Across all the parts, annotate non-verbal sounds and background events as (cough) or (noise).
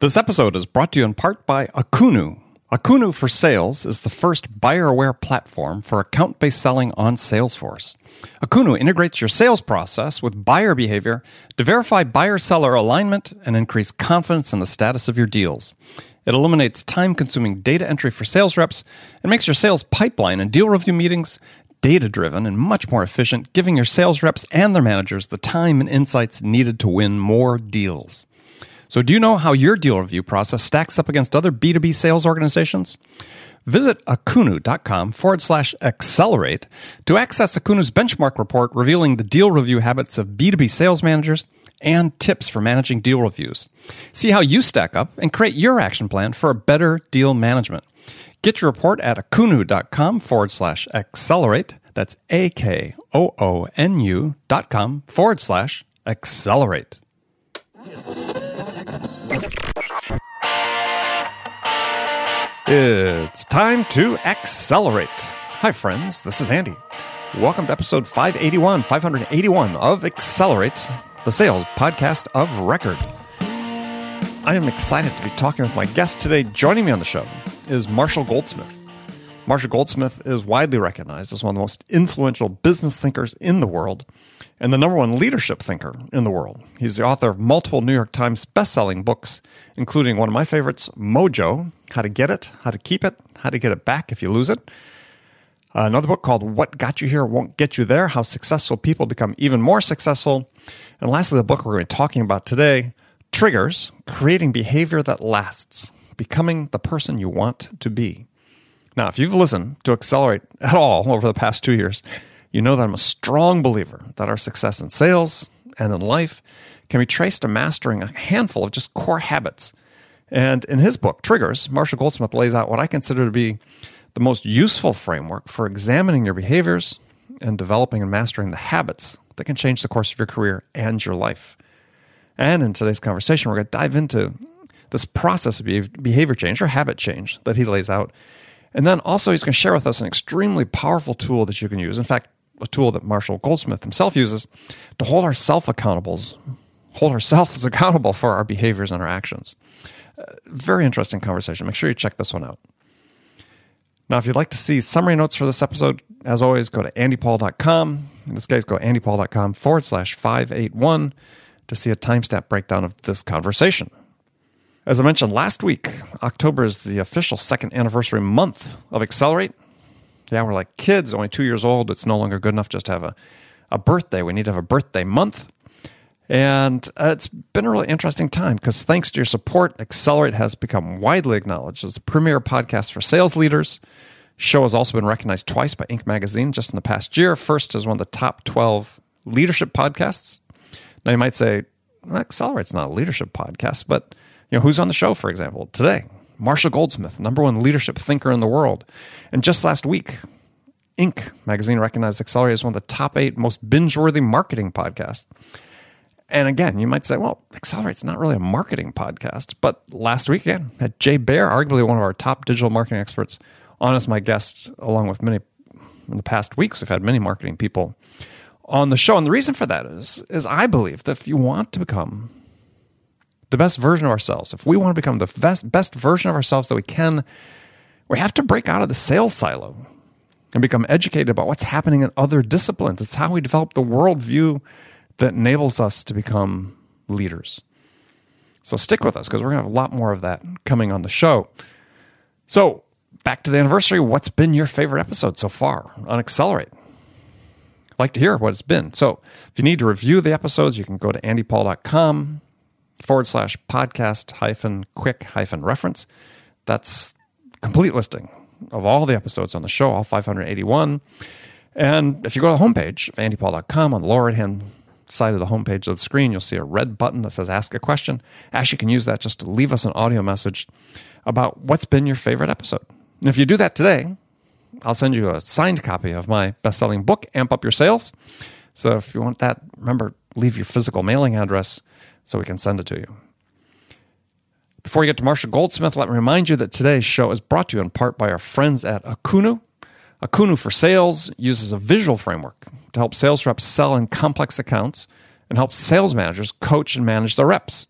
This episode is brought to you in part by Akoonu. Akoonu for Sales is the first buyer aware platform for account based selling on Salesforce. Akoonu integrates your sales process with buyer behavior to verify buyer seller alignment and increase confidence in the status of your deals. It eliminates time consuming data entry for sales reps and makes your sales pipeline and deal review meetings data driven and much more efficient, giving your sales reps and their managers the time and insights needed to win more deals. So, do you know how your deal review process stacks up against other B2B sales organizations? Visit akoonu.com forward slash accelerate to access Akoonu's benchmark report revealing the deal review habits of B2B sales managers and tips for managing deal reviews. See how you stack up and create your action plan for a better deal management. Get your report at akoonu.com forward slash accelerate. That's A K O O N U dot com forward slash accelerate. It's time to accelerate. Hi, friends. This is Andy. Welcome to episode 581, 581 of Accelerate, the sales podcast of record. I am excited to be talking with my guest today. Joining me on the show is Marshall Goldsmith. Marshall Goldsmith is widely recognized as one of the most influential business thinkers in the world and the number one leadership thinker in the world. He's the author of multiple New York Times best-selling books, including one of my favorites, Mojo: How to Get It, How to Keep It, How to Get It Back If You Lose It. Uh, another book called What Got You Here Won't Get You There: How Successful People Become Even More Successful. And lastly, the book we're going to be talking about today, Triggers: Creating Behavior That Lasts, Becoming the Person You Want to Be. Now, if you've listened to Accelerate at all over the past two years, you know that I'm a strong believer that our success in sales and in life can be traced to mastering a handful of just core habits. And in his book, Triggers, Marshall Goldsmith lays out what I consider to be the most useful framework for examining your behaviors and developing and mastering the habits that can change the course of your career and your life. And in today's conversation, we're going to dive into this process of behavior change or habit change that he lays out. And then also, he's going to share with us an extremely powerful tool that you can use. In fact, a tool that Marshall Goldsmith himself uses to hold ourselves accountable, hold ourselves (laughs) accountable for our behaviors and our actions. Uh, very interesting conversation. Make sure you check this one out. Now, if you'd like to see summary notes for this episode, as always, go to andypaul.com. In this case, go andypaul.com forward slash 581 to see a timestamp breakdown of this conversation. As I mentioned last week, October is the official second anniversary month of Accelerate. Yeah, we're like kids, only two years old. It's no longer good enough just to have a, a birthday. We need to have a birthday month. And uh, it's been a really interesting time because thanks to your support, Accelerate has become widely acknowledged as the premier podcast for sales leaders. Show has also been recognized twice by Inc. magazine just in the past year. First as one of the top 12 leadership podcasts. Now you might say, well, Accelerate's not a leadership podcast, but you know who's on the show, for example, today? Marshall Goldsmith, number one leadership thinker in the world. And just last week, Inc. magazine recognized Accelerate as one of the top eight most binge worthy marketing podcasts. And again, you might say, well, Accelerate's not really a marketing podcast. But last week, again, had Jay Baer, arguably one of our top digital marketing experts, on as my guest, along with many in the past weeks. We've had many marketing people on the show. And the reason for that is, is I believe that if you want to become the best version of ourselves, if we want to become the best, best version of ourselves that we can, we have to break out of the sales silo and become educated about what's happening in other disciplines. It's how we develop the worldview that enables us to become leaders. So stick with us because we're going to have a lot more of that coming on the show. So, back to the anniversary. What's been your favorite episode so far on Accelerate? I'd like to hear what it's been. So, if you need to review the episodes, you can go to andypaul.com forward slash podcast hyphen quick hyphen reference. That's complete listing of all the episodes on the show, all 581. And if you go to the homepage of andypaul.com on the lower right hand side of the homepage of the screen, you'll see a red button that says Ask a Question. Actually, you can use that just to leave us an audio message about what's been your favorite episode. And if you do that today, I'll send you a signed copy of my best selling book, Amp Up Your Sales. So if you want that, remember, leave your physical mailing address so we can send it to you. Before we get to Marshall Goldsmith, let me remind you that today's show is brought to you in part by our friends at Akoonu. Akoonu for Sales uses a visual framework to help sales reps sell in complex accounts and help sales managers coach and manage their reps.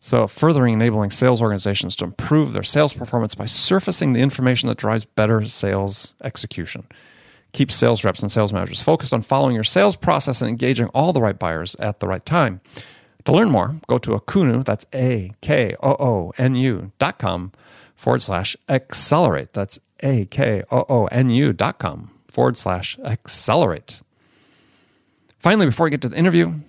So, furthering enabling sales organizations to improve their sales performance by surfacing the information that drives better sales execution. Keep sales reps and sales managers focused on following your sales process and engaging all the right buyers at the right time. To learn more, go to Akoonu, that's A K O O N U dot com forward slash accelerate. That's A K O O N U dot com forward slash accelerate. Finally, before we get to the interview, I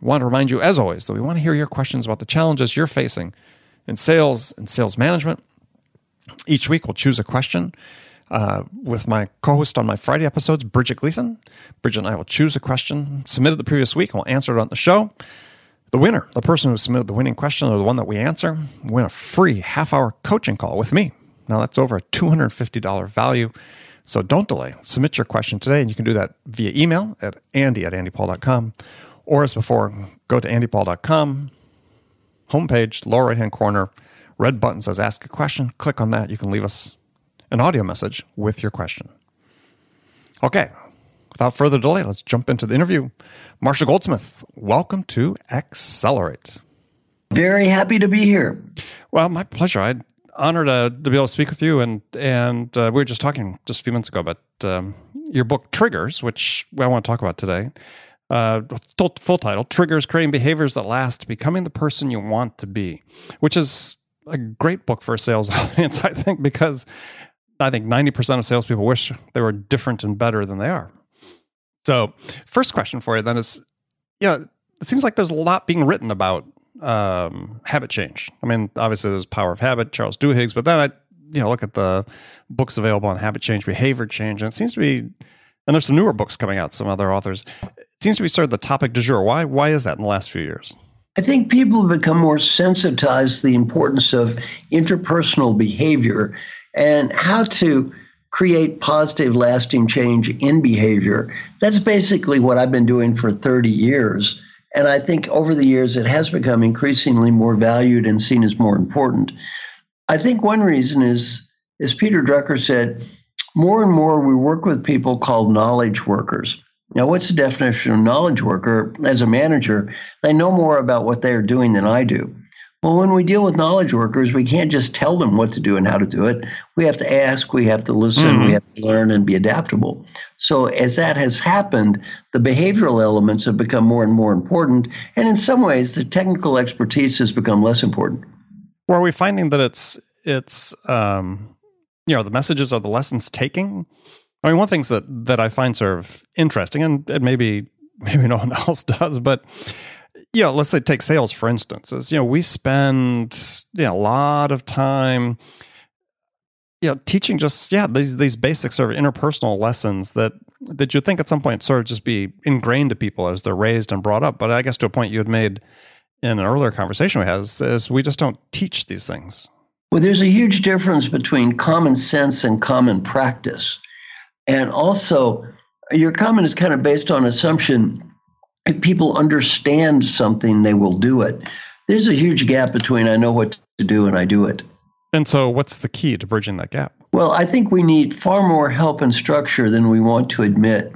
want to remind you, as always, that we want to hear your questions about the challenges you're facing in sales and sales management. Each week, we'll choose a question uh, with my co host on my Friday episodes, Bridget Gleason. Bridget and I will choose a question submitted the previous week and we'll answer it on the show. The winner, the person who submitted the winning question or the one that we answer, win a free half hour coaching call with me. Now, that's over a $250 value. So don't delay. Submit your question today, and you can do that via email at andy at andypaul.com. Or as before, go to andypaul.com, homepage, lower right hand corner, red button says ask a question. Click on that. You can leave us an audio message with your question. Okay, without further delay, let's jump into the interview. Marshall Goldsmith, welcome to Accelerate. Very happy to be here. Well, my pleasure. I'm honored to, to be able to speak with you. And and uh, we were just talking just a few minutes ago about um, your book Triggers, which I want to talk about today. Uh, full, full title: Triggers: Creating Behaviors That Last, Becoming the Person You Want to Be, which is a great book for a sales (laughs) audience, I think, because I think 90% of salespeople wish they were different and better than they are. So, first question for you then is, you know, it seems like there's a lot being written about um, habit change. I mean, obviously there's Power of Habit, Charles Duhigg, but then I, you know, look at the books available on habit change, behavior change, and it seems to be, and there's some newer books coming out, some other authors. It seems to be sort of the topic du jour. Why? Why is that in the last few years? I think people have become more sensitized to the importance of interpersonal behavior and how to create positive, lasting change in behavior. That's basically what I've been doing for 30 years. And I think over the years, it has become increasingly more valued and seen as more important. I think one reason is, as Peter Drucker said, more and more we work with people called knowledge workers. Now, what's the definition of knowledge worker? As a manager, they know more about what they're doing than I do. Well, when we deal with knowledge workers, we can't just tell them what to do and how to do it. We have to ask, we have to listen, mm-hmm. we have to learn and be adaptable. So, as that has happened, the behavioral elements have become more and more important. And in some ways, the technical expertise has become less important. Well, are we finding that it's, it's, um, you know, the messages are the lessons taking? I mean, one thing that, that I find sort of interesting, and, and maybe, (laughs) maybe no one else does, but you know, let's say take sales for instance. Is you know, we spend you know, a lot of time you know teaching just yeah these these basic sort of interpersonal lessons that that you think at some point sort of just be ingrained to people as they're raised and brought up. But I guess to a point you had made in an earlier conversation we had is, is we just don't teach these things. Well, there's a huge difference between common sense and common practice. And also, your comment is kind of based on assumption if people understand something, they will do it. There's a huge gap between I know what to do and I do it. And so, what's the key to bridging that gap? Well, I think we need far more help and structure than we want to admit.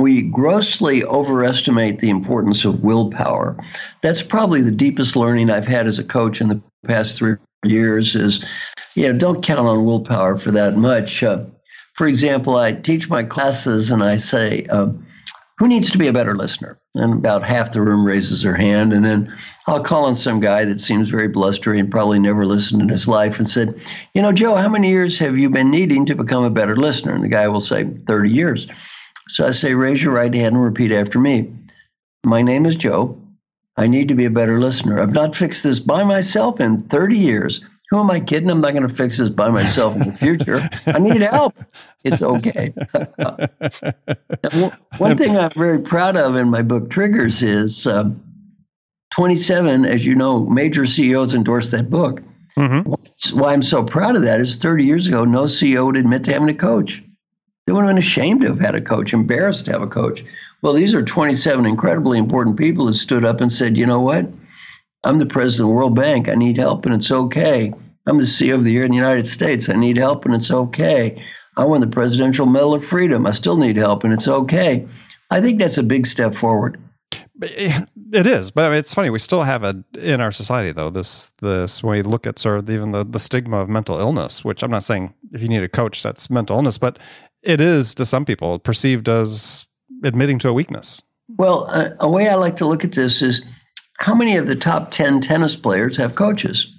We grossly overestimate the importance of willpower. That's probably the deepest learning I've had as a coach in the past three years. Is you know, don't count on willpower for that much. Uh, for example, I teach my classes and I say, uh, who needs to be a better listener? And about half the room raises their hand. And then I'll call on some guy that seems very blustery and probably never listened in his life and said, You know, Joe, how many years have you been needing to become a better listener? And the guy will say, 30 years. So I say, Raise your right hand and repeat after me. My name is Joe. I need to be a better listener. I've not fixed this by myself in 30 years. Who am I kidding? I'm not going to fix this by myself in the future. I need help. It's okay. (laughs) One thing I'm very proud of in my book Triggers is uh, 27, as you know, major CEOs endorsed that book. Mm-hmm. Why I'm so proud of that is 30 years ago, no CEO would admit to having a coach. They would have been ashamed to have had a coach, embarrassed to have a coach. Well, these are 27 incredibly important people who stood up and said, you know what? I'm the president of the World Bank. I need help and it's okay. I'm the CEO of the year in the United States. I need help and it's okay. I won the Presidential Medal of Freedom. I still need help and it's okay. I think that's a big step forward. It is, but I mean, it's funny. We still have it in our society, though. This this when we look at sort of even the the stigma of mental illness, which I'm not saying if you need a coach that's mental illness, but it is to some people perceived as admitting to a weakness. Well, uh, a way I like to look at this is how many of the top ten tennis players have coaches?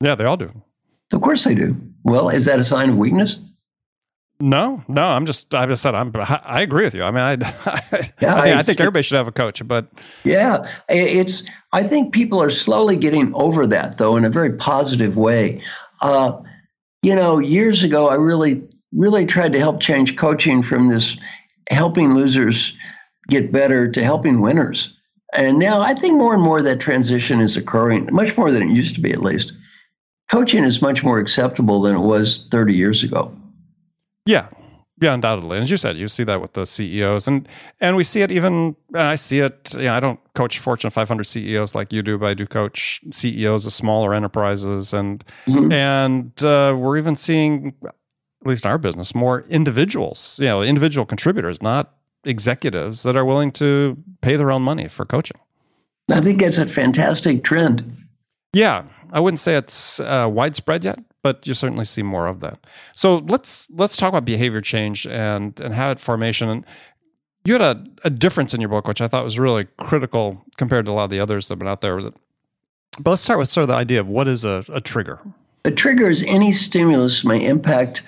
Yeah, they all do. Of course they do. Well, is that a sign of weakness? No, no. I'm just. I just said I'm. I agree with you. I mean, I. I, (laughs) yeah, I, I think everybody should have a coach, but yeah, it's. I think people are slowly getting over that, though, in a very positive way. Uh, you know, years ago, I really, really tried to help change coaching from this helping losers get better to helping winners. And now I think more and more that transition is occurring, much more than it used to be, at least. Coaching is much more acceptable than it was 30 years ago. Yeah, yeah, undoubtedly. And as you said, you see that with the CEOs, and and we see it even. And I see it. Yeah, I don't coach Fortune 500 CEOs like you do, but I do coach CEOs of smaller enterprises, and mm-hmm. and uh, we're even seeing, at least in our business, more individuals. You know, individual contributors, not executives, that are willing to pay their own money for coaching. I think it's a fantastic trend. Yeah, I wouldn't say it's uh, widespread yet, but you certainly see more of that. So let's let's talk about behavior change and and habit formation. And you had a, a difference in your book, which I thought was really critical compared to a lot of the others that have been out there. But let's start with sort of the idea of what is a, a trigger. A trigger is any stimulus may impact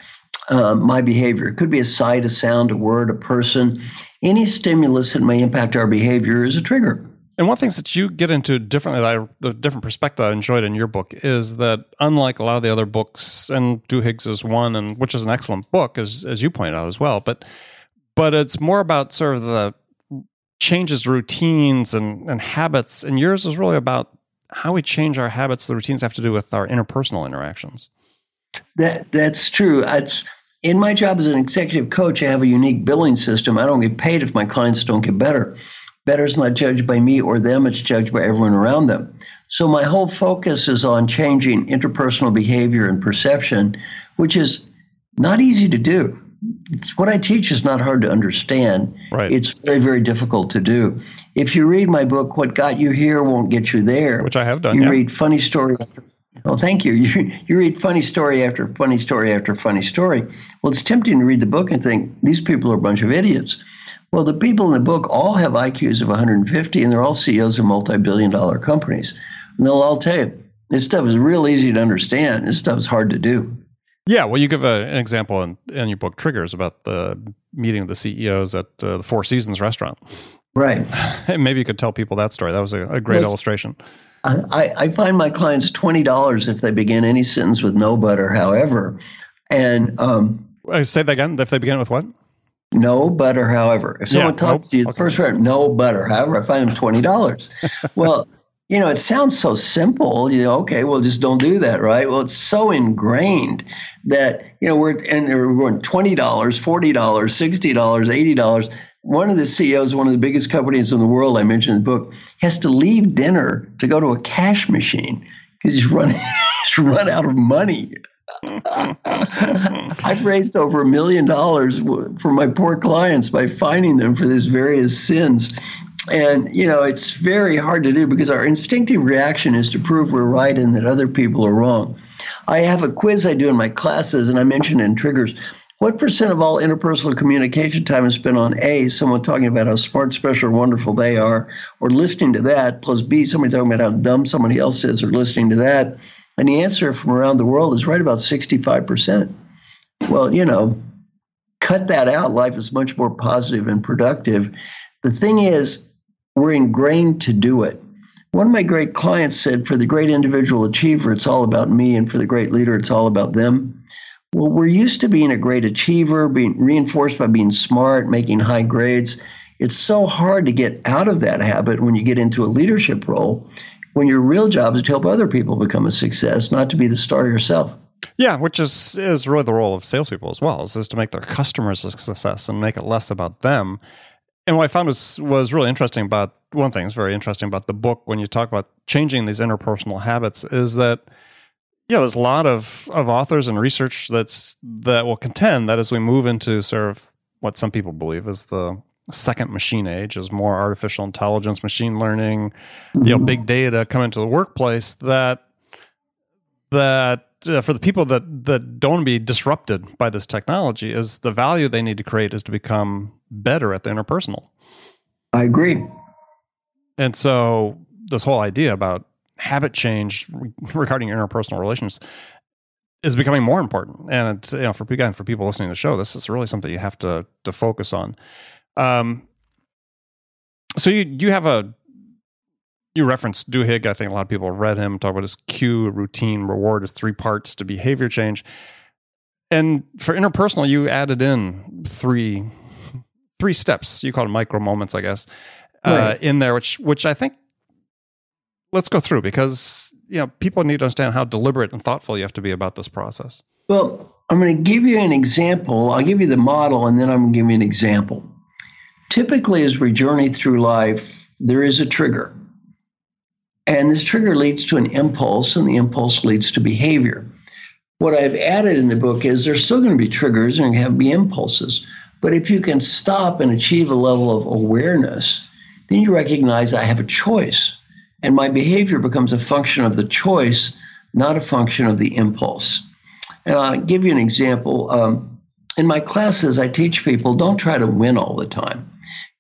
uh, my behavior. It could be a sight, a sound, a word, a person. Any stimulus that may impact our behavior is a trigger. And one of the things that you get into differently, that I, the different perspective I enjoyed in your book is that unlike a lot of the other books, and Duhiggs is one, and which is an excellent book, as as you pointed out as well, but but it's more about sort of the changes, routines, and and habits. And yours is really about how we change our habits. The routines have to do with our interpersonal interactions. That that's true. It's in my job as an executive coach. I have a unique billing system. I don't get paid if my clients don't get better better is not judged by me or them, it's judged by everyone around them. So my whole focus is on changing interpersonal behavior and perception, which is not easy to do. It's, what I teach is not hard to understand. Right. It's very, very difficult to do. If you read my book, What Got You Here Won't Get You There, which I have done, you yeah. read funny story after Oh, thank you. (laughs) You you read funny story after funny story after funny story. Well, it's tempting to read the book and think these people are a bunch of idiots. Well, the people in the book all have IQs of 150, and they're all CEOs of multi-billion dollar companies. And they'll all tell you this stuff is real easy to understand. This stuff is hard to do. Yeah, well, you give a, an example in, in your book, Triggers, about the meeting of the CEOs at uh, the Four Seasons restaurant. Right. (laughs) And Maybe you could tell people that story. That was a, a great illustration. I, I find my clients twenty dollars if they begin any sentence with no but or however, and um, I say that again. If they begin with what? No, but or however. If someone yeah, talks nope. to you, the okay. first word, no, but or however, I find them twenty dollars. (laughs) well, you know, it sounds so simple. You know, okay, well, just don't do that, right? Well, it's so ingrained that you know we're and we're going twenty dollars, forty dollars, sixty dollars, eighty dollars. One of the CEOs of one of the biggest companies in the world, I mentioned in the book, has to leave dinner to go to a cash machine because he's running, (laughs) he's run out of money. (laughs) I've raised over a million dollars for my poor clients by fining them for these various sins. And, you know, it's very hard to do because our instinctive reaction is to prove we're right and that other people are wrong. I have a quiz I do in my classes, and I mentioned in Triggers. What percent of all interpersonal communication time is spent on A, someone talking about how smart, special, or wonderful they are, or listening to that, plus B, somebody talking about how dumb somebody else is, or listening to that, and the answer from around the world is right about 65%. Well, you know, cut that out. Life is much more positive and productive. The thing is, we're ingrained to do it. One of my great clients said, for the great individual achiever, it's all about me, and for the great leader, it's all about them. Well, we're used to being a great achiever, being reinforced by being smart, making high grades. It's so hard to get out of that habit when you get into a leadership role when your real job is to help other people become a success, not to be the star yourself. Yeah, which is is really the role of salespeople as well, is, is to make their customers a success and make it less about them. And what I found was was really interesting about one thing is very interesting about the book when you talk about changing these interpersonal habits is that yeah, there's a lot of, of authors and research that's that will contend that as we move into sort of what some people believe is the second machine age as more artificial intelligence, machine learning, you know, big data come into the workplace that that uh, for the people that that don't be disrupted by this technology is the value they need to create is to become better at the interpersonal. I agree. And so this whole idea about habit change (laughs) regarding interpersonal relations is becoming more important. And it's, you know, for again for people listening to the show, this is really something you have to to focus on. Um, so you you have a you referenced Duhigg. I think a lot of people have read him. Talk about his cue, routine, reward as three parts to behavior change. And for interpersonal, you added in three three steps. You call it micro moments, I guess, uh, right. uh, in there, which which I think let's go through because you know people need to understand how deliberate and thoughtful you have to be about this process. Well, I'm going to give you an example. I'll give you the model, and then I'm going to give you an example. Typically, as we journey through life, there is a trigger. And this trigger leads to an impulse, and the impulse leads to behavior. What I've added in the book is there's still going to be triggers and have be impulses. But if you can stop and achieve a level of awareness, then you recognize I have a choice. And my behavior becomes a function of the choice, not a function of the impulse. And I'll give you an example. Um, in my classes, I teach people don't try to win all the time.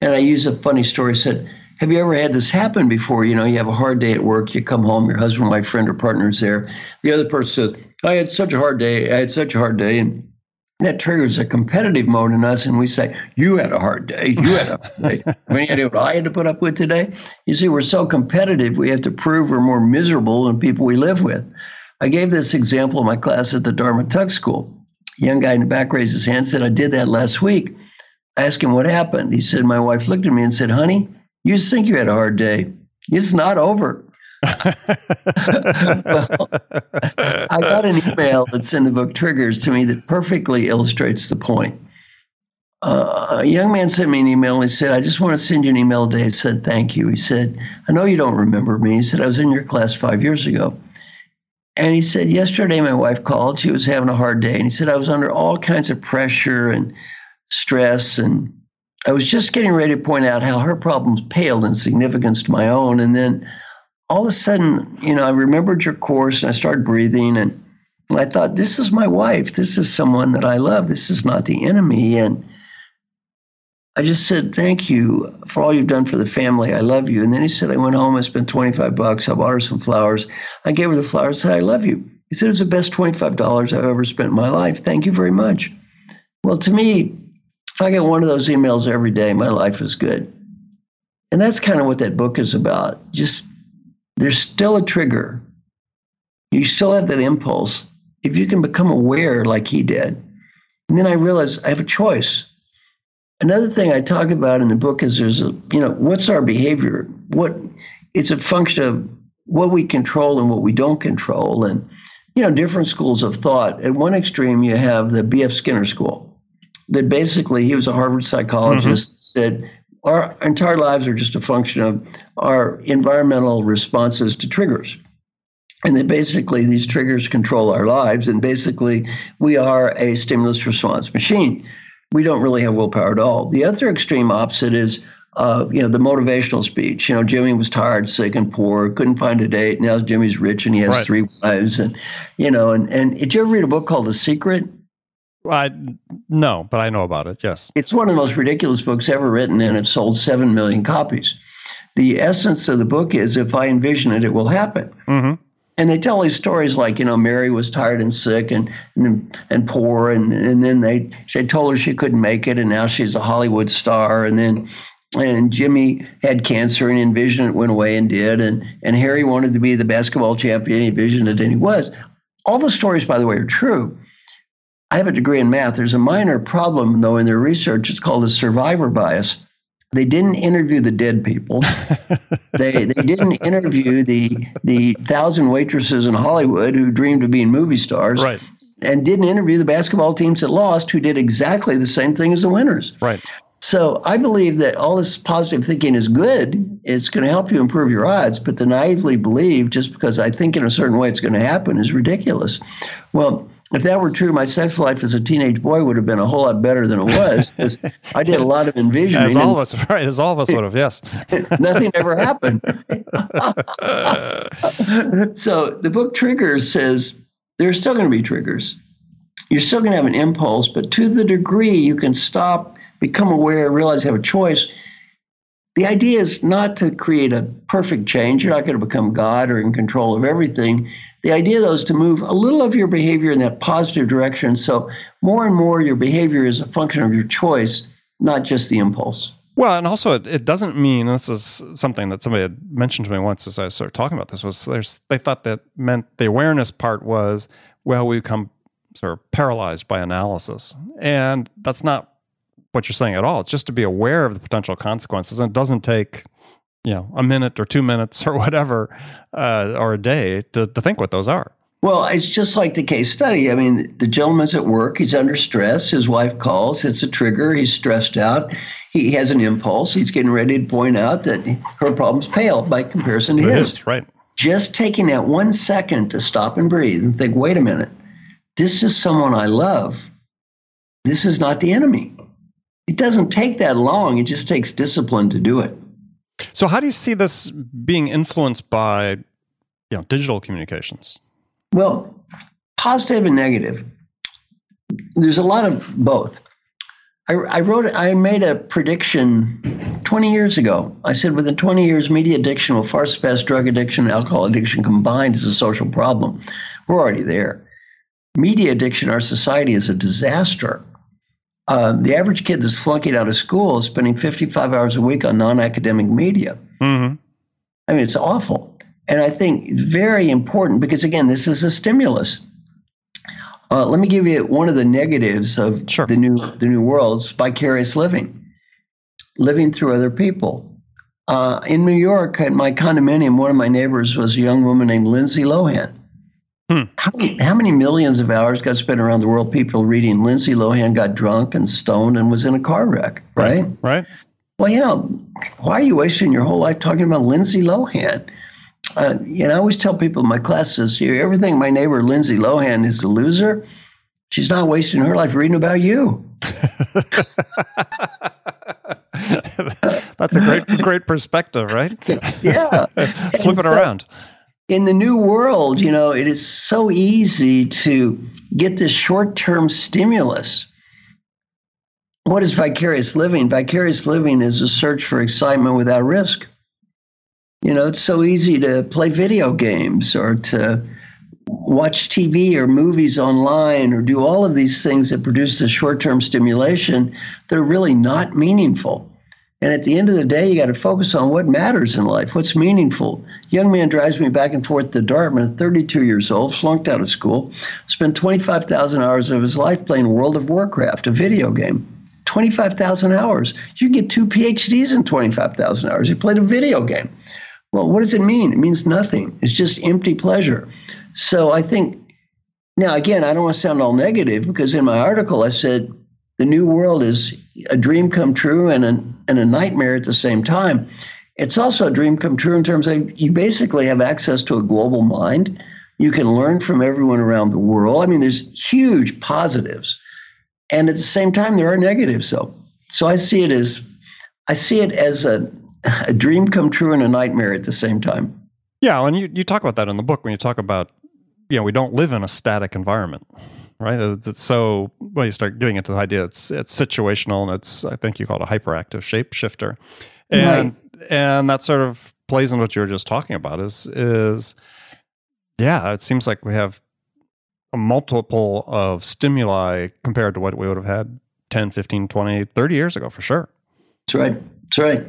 And I use a funny story. Said, have you ever had this happen before? You know, you have a hard day at work, you come home, your husband, wife, friend, or partner is there. The other person says, I had such a hard day. I had such a hard day. And that triggers a competitive mode in us, and we say, You had a hard day. You had a hard day. I mean, you what I had to put up with today? You see, we're so competitive, we have to prove we're more miserable than people we live with. I gave this example in my class at the Dartmouth Tuck School. A young guy in the back raised his hand and said, I did that last week. I asked him what happened. He said, My wife looked at me and said, Honey, you think you had a hard day. It's not over. Well, I got an email that's in the book Triggers to me that perfectly illustrates the point. Uh, a young man sent me an email and he said, I just want to send you an email today. He said, Thank you. He said, I know you don't remember me. He said, I was in your class five years ago. And he said, Yesterday my wife called. She was having a hard day. And he said, I was under all kinds of pressure and stress. And I was just getting ready to point out how her problems paled in significance to my own. And then all of a sudden, you know, I remembered your course and I started breathing and I thought, this is my wife. This is someone that I love. This is not the enemy. And I just said, thank you for all you've done for the family. I love you. And then he said, I went home, I spent 25 bucks. I bought her some flowers. I gave her the flowers, said, I love you. He said, it was the best $25 I've ever spent in my life. Thank you very much. Well, to me, if I get one of those emails every day, my life is good. And that's kind of what that book is about. Just there's still a trigger. You still have that impulse. If you can become aware like he did, and then I realized I have a choice. Another thing I talk about in the book is there's a, you know, what's our behavior? What it's a function of what we control and what we don't control. And, you know, different schools of thought. At one extreme, you have the B.F. Skinner school, that basically he was a Harvard psychologist, mm-hmm. said our entire lives are just a function of our environmental responses to triggers. And that basically these triggers control our lives. And basically, we are a stimulus response machine. We don't really have willpower at all. The other extreme opposite is uh, you know, the motivational speech. You know, Jimmy was tired, sick, and poor, couldn't find a date. Now Jimmy's rich and he has right. three wives. And, you know, and, and did you ever read a book called The Secret? I no, but I know about it. Yes, it's one of the most ridiculous books ever written, and it sold seven million copies. The essence of the book is, if I envision it, it will happen. Mm-hmm. And they tell these stories like, you know, Mary was tired and sick and and, and poor, and and then they they told her she couldn't make it, and now she's a Hollywood star, and then and Jimmy had cancer and envisioned it went away and did, and and Harry wanted to be the basketball champion, he envisioned it, and he was. All the stories, by the way, are true. I have a degree in math. There's a minor problem, though, in their research. It's called the survivor bias. They didn't interview the dead people. (laughs) they they didn't interview the the thousand waitresses in Hollywood who dreamed of being movie stars. Right. And didn't interview the basketball teams that lost who did exactly the same thing as the winners. Right. So I believe that all this positive thinking is good. It's going to help you improve your odds, but to naively believe just because I think in a certain way it's going to happen is ridiculous. Well, if that were true, my sex life as a teenage boy would have been a whole lot better than it was because I did a lot of envisioning. As all of us, (laughs) right? As all of us would have, yes. (laughs) nothing ever happened. (laughs) so the book Triggers says there's still going to be triggers. You're still going to have an impulse, but to the degree you can stop, become aware, realize you have a choice. The idea is not to create a perfect change. You're not going to become God or in control of everything the idea, though, is to move a little of your behavior in that positive direction. So, more and more, your behavior is a function of your choice, not just the impulse. Well, and also it, it doesn't mean this is something that somebody had mentioned to me once as I started talking about this was there's they thought that meant the awareness part was well we become sort of paralyzed by analysis, and that's not what you're saying at all. It's just to be aware of the potential consequences, and it doesn't take you know a minute or two minutes (laughs) or whatever uh, or a day to, to think what those are. Well it's just like the case study. I mean the gentleman's at work. He's under stress. His wife calls. It's a trigger. He's stressed out. He has an impulse. He's getting ready to point out that her problems pale by comparison to his. is, right. Just taking that one second to stop and breathe and think wait a minute. This is someone i love. This is not the enemy. It doesn't take that long. It just takes discipline to do it so, how do you see this being influenced by, you know, digital communications? Well, positive and negative. There's a lot of both. I, I wrote, I made a prediction 20 years ago. I said within 20 years, media addiction will far surpass drug addiction and alcohol addiction combined as a social problem. We're already there. Media addiction our society is a disaster. Uh, the average kid that's flunking out of school is spending 55 hours a week on non-academic media. Mm-hmm. I mean, it's awful. And I think very important because again, this is a stimulus. Uh, let me give you one of the negatives of sure. the new the new world: vicarious living, living through other people. Uh, in New York, at my condominium, one of my neighbors was a young woman named Lindsay Lohan. Hmm. How, many, how many millions of hours got spent around the world people reading Lindsay Lohan got drunk and stoned and was in a car wreck, right? Right. right. Well, you know, why are you wasting your whole life talking about Lindsay Lohan? Uh, you know, I always tell people in my classes, you everything my neighbor Lindsay Lohan is a loser. She's not wasting her life reading about you. (laughs) (laughs) That's a great, great perspective, right? Yeah. (laughs) Flip it around in the new world, you know, it is so easy to get this short term stimulus. What is vicarious living? Vicarious living is a search for excitement without risk. You know, it's so easy to play video games or to watch TV or movies online or do all of these things that produce the short term stimulation that are really not meaningful. And at the end of the day, you got to focus on what matters in life, what's meaningful. Young man drives me back and forth to Dartmouth, 32 years old, flunked out of school, spent 25,000 hours of his life playing World of Warcraft, a video game. 25,000 hours. You get two PhDs in 25,000 hours. You played a video game. Well, what does it mean? It means nothing. It's just empty pleasure. So I think, now again, I don't want to sound all negative because in my article I said the new world is a dream come true and a, and a nightmare at the same time. It's also a dream come true in terms of you basically have access to a global mind. You can learn from everyone around the world. I mean, there's huge positives. And at the same time, there are negatives. So, so I see it as, I see it as a, a dream come true and a nightmare at the same time. Yeah, and you, you talk about that in the book when you talk about, you know, we don't live in a static environment right? Uh, it's so well, you start getting into the idea. It's it's situational, and it's I think you call it a hyperactive shapeshifter, and right. and that sort of plays in what you were just talking about. Is is yeah, it seems like we have a multiple of stimuli compared to what we would have had 10, 15, 20, 30 years ago for sure. That's right. That's right.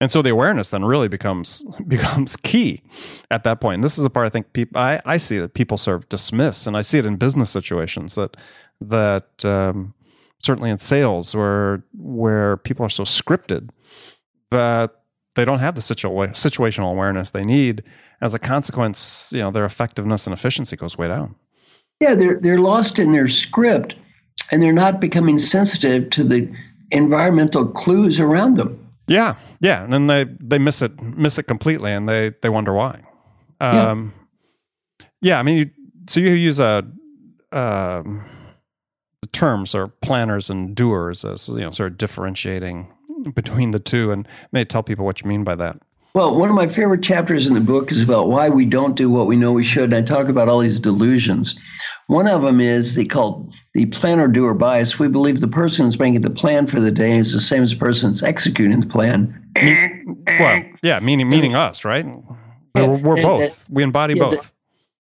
And so the awareness then really becomes (laughs) becomes key at that point. And this is a part I think people I, I see that people sort of dismiss, and I see it in business situations that that um, certainly in sales where where people are so scripted that they don't have the situa- situational awareness they need. As a consequence, you know their effectiveness and efficiency goes way down. Yeah, they're they're lost in their script, and they're not becoming sensitive to the environmental clues around them. Yeah, yeah, and then they they miss it miss it completely, and they they wonder why. Um, yeah. yeah, I mean, you, so you use a um, the terms or planners and doers as you know, sort of differentiating between the two, and may tell people what you mean by that. Well, one of my favorite chapters in the book is about why we don't do what we know we should. And I talk about all these delusions. One of them is they call the planner doer bias. We believe the person who's making the plan for the day is the same as the person that's executing the plan. Well, yeah, meaning meaning us, right? We're, we're both. We embody yeah, both. the-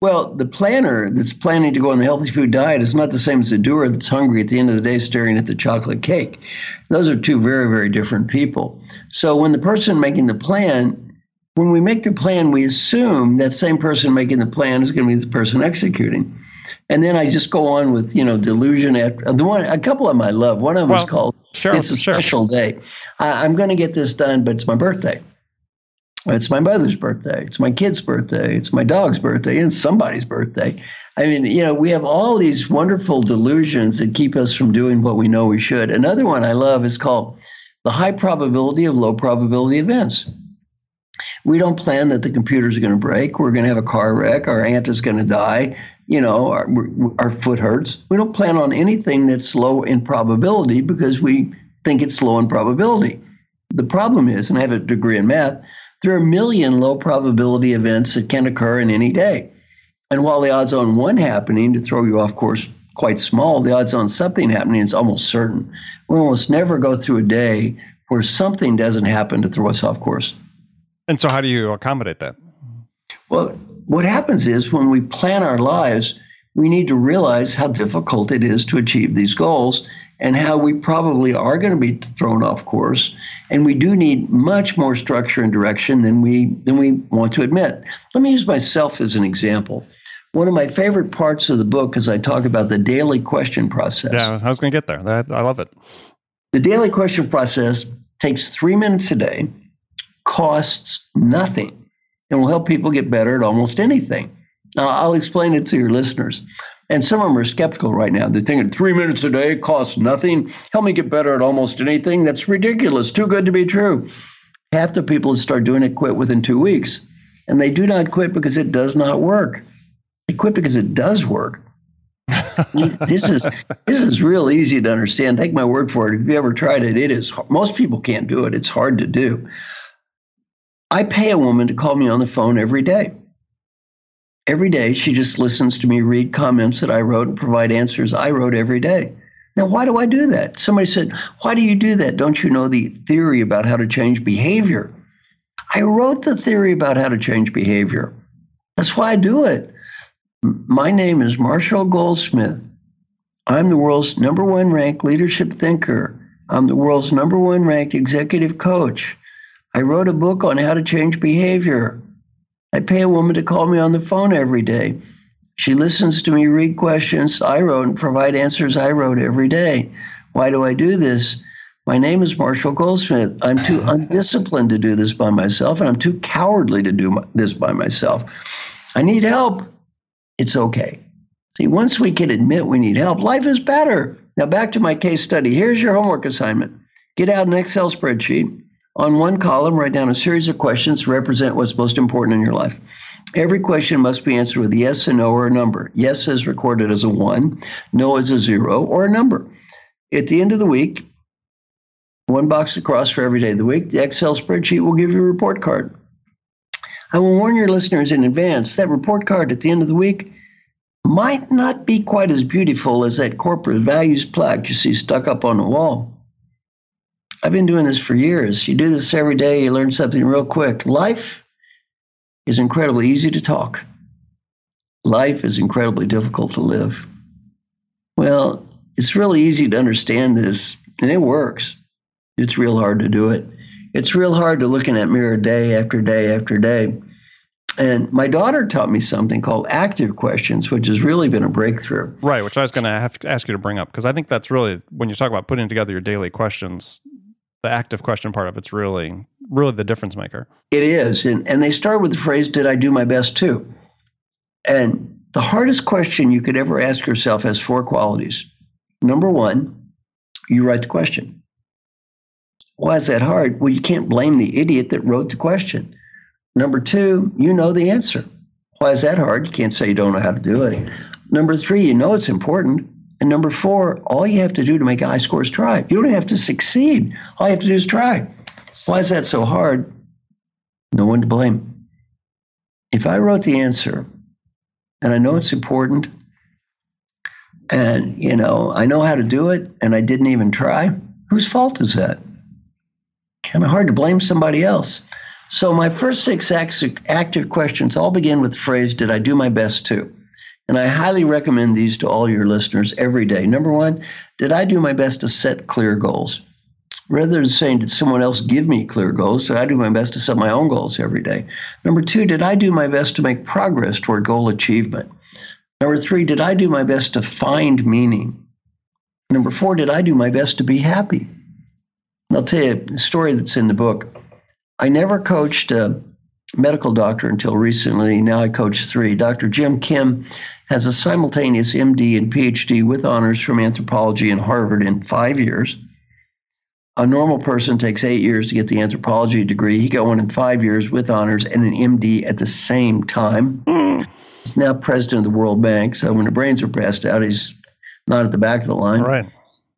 well, the planner that's planning to go on the healthy food diet is not the same as the doer that's hungry at the end of the day staring at the chocolate cake. Those are two very, very different people. So when the person making the plan, when we make the plan, we assume that same person making the plan is going to be the person executing. And then I just go on with, you know, delusion after the one a couple of them I love. One of them Well, is called Sure, It's a sure. special day. I, I'm going to get this done, but it's my birthday. It's my mother's birthday. It's my kid's birthday. It's my dog's birthday. And it's somebody's birthday. I mean, you know, we have all these wonderful delusions that keep us from doing what we know we should. Another one I love is called the high probability of low probability events. We don't plan that the computers are going to break. We're going to have a car wreck. Our aunt is going to die. You know, our, our foot hurts. We don't plan on anything that's low in probability because we think it's low in probability. The problem is, and I have a degree in math, there are a million low probability events that can occur in any day. And while the odds on one happening to throw you off course quite small, the odds on something happening is almost certain. We almost never go through a day where something doesn't happen to throw us off course. And so, how do you accommodate that? Well, what happens is when we plan our lives, we need to realize how difficult it is to achieve these goals and how we probably are going to be thrown off course. And we do need much more structure and direction than we than we want to admit. Let me use myself as an example. One of my favorite parts of the book is I talk about the daily question process. Yeah, I was going to get there. I love it. The daily question process takes three minutes a day, costs nothing, and will help people get better at almost anything. Now, I'll explain it to your listeners. And some of them are skeptical right now. They're thinking three minutes a day costs nothing. Help me get better at almost anything. That's ridiculous. Too good to be true. Half the people that start doing it quit within two weeks. And they do not quit because it does not work. They quit because it does work. (laughs) this is this is real easy to understand. Take my word for it. If you ever tried it, it is. Most people can't do it. It's hard to do. I pay a woman to call me on the phone every day. Every day, she just listens to me read comments that I wrote and provide answers I wrote every day. Now, why do I do that? Somebody said, Why do you do that? Don't you know the theory about how to change behavior? I wrote the theory about how to change behavior. That's why I do it. My name is Marshall Goldsmith. I'm the world's number one ranked leadership thinker. I'm the world's number one ranked executive coach. I wrote a book on how to change behavior. I pay a woman to call me on the phone every day. She listens to me read questions I wrote and provide answers I wrote every day. Why do I do this? My name is Marshall Goldsmith. I'm too (laughs) undisciplined to do this by myself, and I'm too cowardly to do my, this by myself. I need help. It's okay. See, once we can admit we need help, life is better. Now, back to my case study. Here's your homework assignment get out an Excel spreadsheet. On one column, write down a series of questions to represent what's most important in your life. Every question must be answered with a yes and no or a number. Yes is recorded as a one, no as a zero or a number. At the end of the week, one box across for every day of the week, the Excel spreadsheet will give you a report card. I will warn your listeners in advance that report card at the end of the week might not be quite as beautiful as that corporate values plaque you see stuck up on the wall. I've been doing this for years. You do this every day, you learn something real quick. Life is incredibly easy to talk. Life is incredibly difficult to live. Well, it's really easy to understand this, and it works. It's real hard to do it. It's real hard to look in that mirror day after day after day. And my daughter taught me something called active questions, which has really been a breakthrough. Right, which I was going to have to ask you to bring up because I think that's really when you talk about putting together your daily questions, the active question part of it's really, really the difference maker. It is. And, and they start with the phrase, Did I do my best too? And the hardest question you could ever ask yourself has four qualities. Number one, you write the question. Why is that hard? Well, you can't blame the idiot that wrote the question. Number two, you know the answer. Why is that hard? You can't say you don't know how to do it. Number three, you know it's important. And number four, all you have to do to make a high score is try. You don't have to succeed. All you have to do is try. Why is that so hard? No one to blame. If I wrote the answer and I know it's important and you know I know how to do it and I didn't even try, whose fault is that? Kind of hard to blame somebody else. So my first six active questions all begin with the phrase, Did I do my best to? And I highly recommend these to all your listeners every day. Number one, did I do my best to set clear goals? Rather than saying, did someone else give me clear goals, did I do my best to set my own goals every day? Number two, did I do my best to make progress toward goal achievement? Number three, did I do my best to find meaning? Number four, did I do my best to be happy? I'll tell you a story that's in the book. I never coached a medical doctor until recently. Now I coach three. Dr. Jim Kim has a simultaneous MD and PhD with honors from anthropology in Harvard in five years. A normal person takes eight years to get the anthropology degree. He got one in five years with honors and an MD at the same time. Mm. He's now president of the World Bank. So when the brains are passed out, he's not at the back of the line. Right.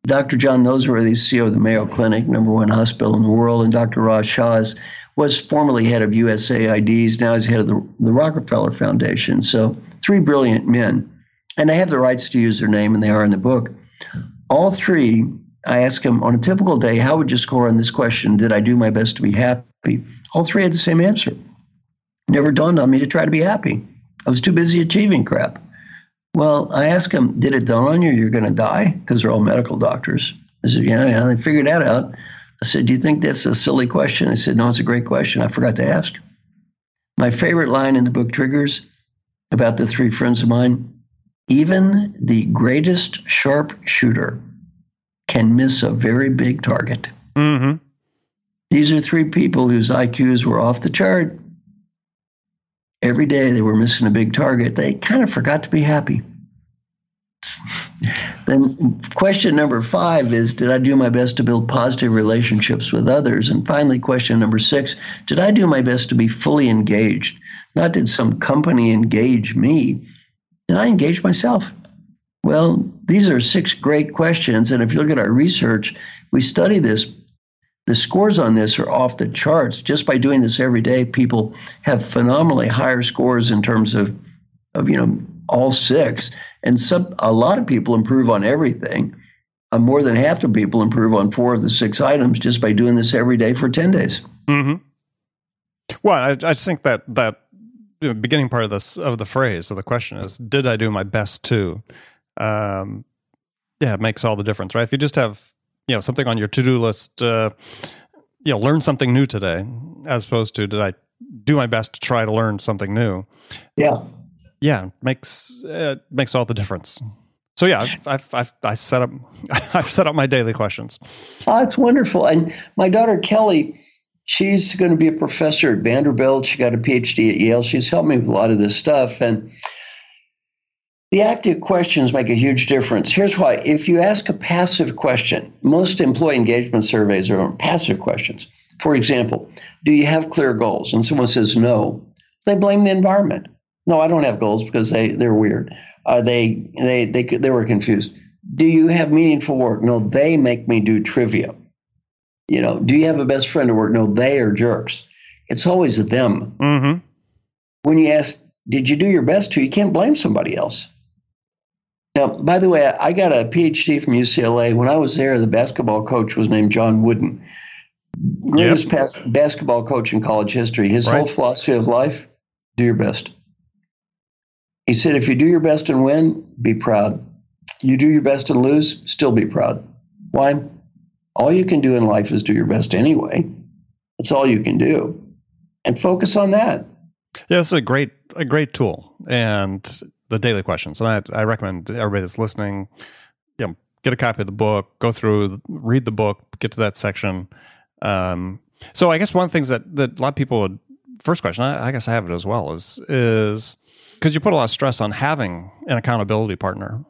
Dr. John Noseworthy is CEO of the Mayo Clinic, number one hospital in the world, and Dr. Raj Shah is was formerly head of USAIDs. Now he's head of the, the Rockefeller Foundation. So three brilliant men. And they have the rights to use their name, and they are in the book. All three, I asked them on a typical day, how would you score on this question? Did I do my best to be happy? All three had the same answer. Never dawned on me to try to be happy. I was too busy achieving crap. Well, I asked them, did it dawn on you you're going to die? Because they're all medical doctors. I said, yeah, yeah. They figured that out. I said, Do you think that's a silly question? I said, No, it's a great question. I forgot to ask. My favorite line in the book Triggers about the three friends of mine even the greatest sharpshooter can miss a very big target. Mm-hmm. These are three people whose IQs were off the chart. Every day they were missing a big target. They kind of forgot to be happy. Then question number five is Did I do my best to build positive relationships with others? And finally, question number six Did I do my best to be fully engaged? Not did some company engage me, did I engage myself? Well, these are six great questions. And if you look at our research, we study this. The scores on this are off the charts. Just by doing this every day, people have phenomenally higher scores in terms of, of you know, all six. And some, a lot of people improve on everything. Uh, more than half the people improve on four of the six items just by doing this every day for 10 days. Mm-hmm. Well, I, I think that that you know, beginning part of this of the phrase of the question is, "Did I do my best to?" Um, yeah, it makes all the difference, right? If you just have you know something on your to do list, uh, you know, learn something new today, as opposed to, "Did I do my best to try to learn something new?" Yeah, yeah, makes uh, makes all the difference. So yeah, I've, I've, I've I set up (laughs) I've set up my daily questions. Oh, it's wonderful. And my daughter Kelly, she's going to be a professor at Vanderbilt. She got a PhD at Yale. She's helped me with a lot of this stuff. And the active questions make a huge difference. Here's why. If you ask a passive question, most employee engagement surveys are passive questions. For example, do you have clear goals? And someone says no, they blame the environment. No, I don't have goals because they they're weird. Uh, they they they they were confused. Do you have meaningful work? No, they make me do trivia. You know, do you have a best friend at work? No, they are jerks. It's always them. Mm-hmm. When you ask, did you do your best to? You can't blame somebody else. Now, by the way, I got a PhD from UCLA. When I was there, the basketball coach was named John Wooden. Greatest yep. basketball coach in college history. His right. whole philosophy of life: do your best. He said, if you do your best and win, be proud. You do your best and lose, still be proud. Why? All you can do in life is do your best anyway. That's all you can do. And focus on that. Yeah, it's a great a great tool. And the daily questions. And I, I recommend everybody that's listening, you know, get a copy of the book, go through, read the book, get to that section. Um, so I guess one of the things that, that a lot of people would first question, I, I guess I have it as well, is is because you put a lot of stress on having an accountability partner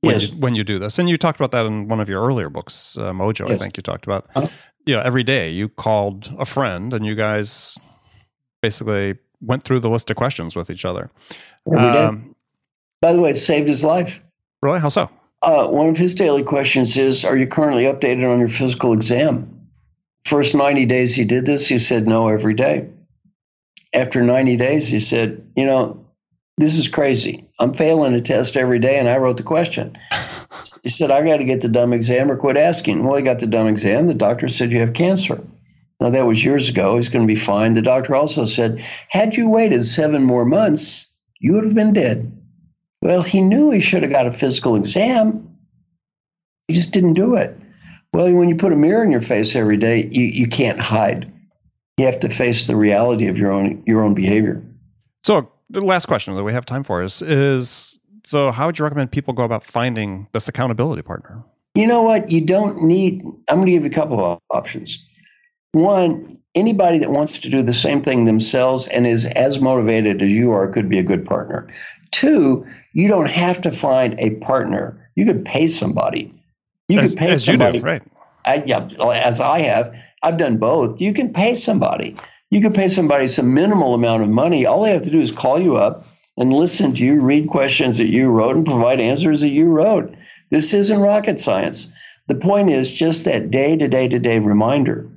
when, yes. you, when you do this. And you talked about that in one of your earlier books, uh, Mojo, yes. I think you talked about. Uh-huh. You know, every day you called a friend and you guys basically went through the list of questions with each other. Um, By the way, it saved his life. Really? How so? Uh, one of his daily questions is Are you currently updated on your physical exam? First 90 days he did this, he said no every day. After 90 days, he said, You know, this is crazy. I'm failing a test every day, and I wrote the question. (laughs) He said, I got to get the dumb exam or quit asking. Well, he got the dumb exam. The doctor said, You have cancer. Now, that was years ago. He's going to be fine. The doctor also said, Had you waited seven more months, you would have been dead. Well, he knew he should have got a physical exam. He just didn't do it. Well, when you put a mirror in your face every day, you, you can't hide. You have to face the reality of your own your own behavior. So, the last question that we have time for is is so how would you recommend people go about finding this accountability partner? You know what? You don't need. I'm going to give you a couple of options. One, anybody that wants to do the same thing themselves and is as motivated as you are could be a good partner. Two, you don't have to find a partner. You could pay somebody. You as, could pay as somebody. You do, right. I, yeah, as I have. I've done both. You can pay somebody. You can pay somebody some minimal amount of money. All they have to do is call you up and listen to you, read questions that you wrote, and provide answers that you wrote. This isn't rocket science. The point is just that day to day to day reminder.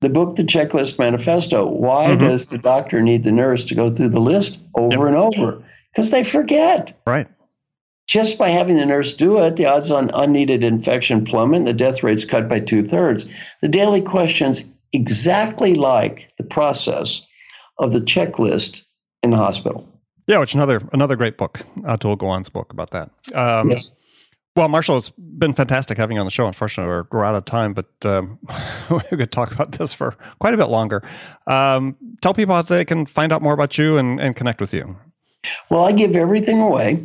The book, The Checklist Manifesto. Why mm-hmm. does the doctor need the nurse to go through the list over yep. and over? Because they forget. Right. Just by having the nurse do it, the odds on unneeded infection plummet and the death rate's cut by two thirds. The daily questions exactly like the process of the checklist in the hospital. Yeah, which another another great book, Atul Gawande's book about that. Um, yes. Well, Marshall, it's been fantastic having you on the show. Unfortunately, we're, we're out of time, but um, (laughs) we could talk about this for quite a bit longer. Um, tell people how they can find out more about you and, and connect with you. Well, I give everything away.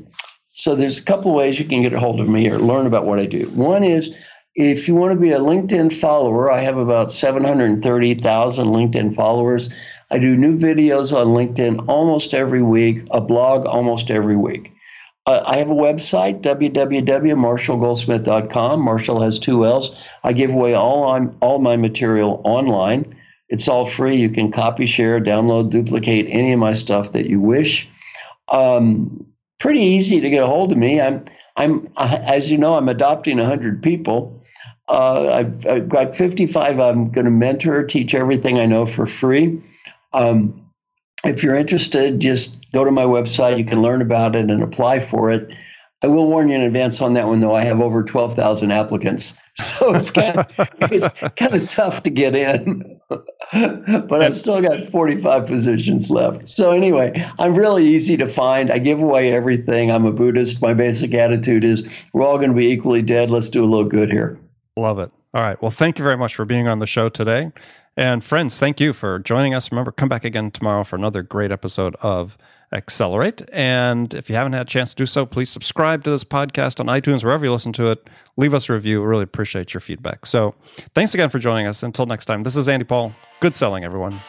So there's a couple ways you can get a hold of me or learn about what I do. One is if you want to be a LinkedIn follower, I have about 730,000 LinkedIn followers. I do new videos on LinkedIn almost every week, a blog almost every week. Uh, I have a website, www.marshallgoldsmith.com. Marshall has two L's. I give away all, I'm, all my material online. It's all free. You can copy, share, download, duplicate any of my stuff that you wish. Um, pretty easy to get a hold of me. I'm, I'm, as you know, I'm adopting 100 people. Uh, I've, I've, got 55 I'm going to mentor, teach everything I know for free. Um, if you're interested, just go to my website. You can learn about it and apply for it. I will warn you in advance on that one, though. I have over 12,000 applicants. (laughs) So it's kind of, it's kind of tough to get in. (laughs) but I've still got 45 positions left. So anyway, I'm really easy to find. I give away everything. I'm a Buddhist. My basic attitude is we're all going to be equally dead. Let's do a little good here. Love it. All right. Well, thank you very much for being on the show today. And friends, thank you for joining us. Remember, come back again tomorrow for another great episode of Accelerate. And if you haven't had a chance to do so, please subscribe to this podcast on iTunes, wherever you listen to it. Leave us a review. We really appreciate your feedback. So thanks again for joining us. Until next time, this is Andy Paul. Good selling, everyone.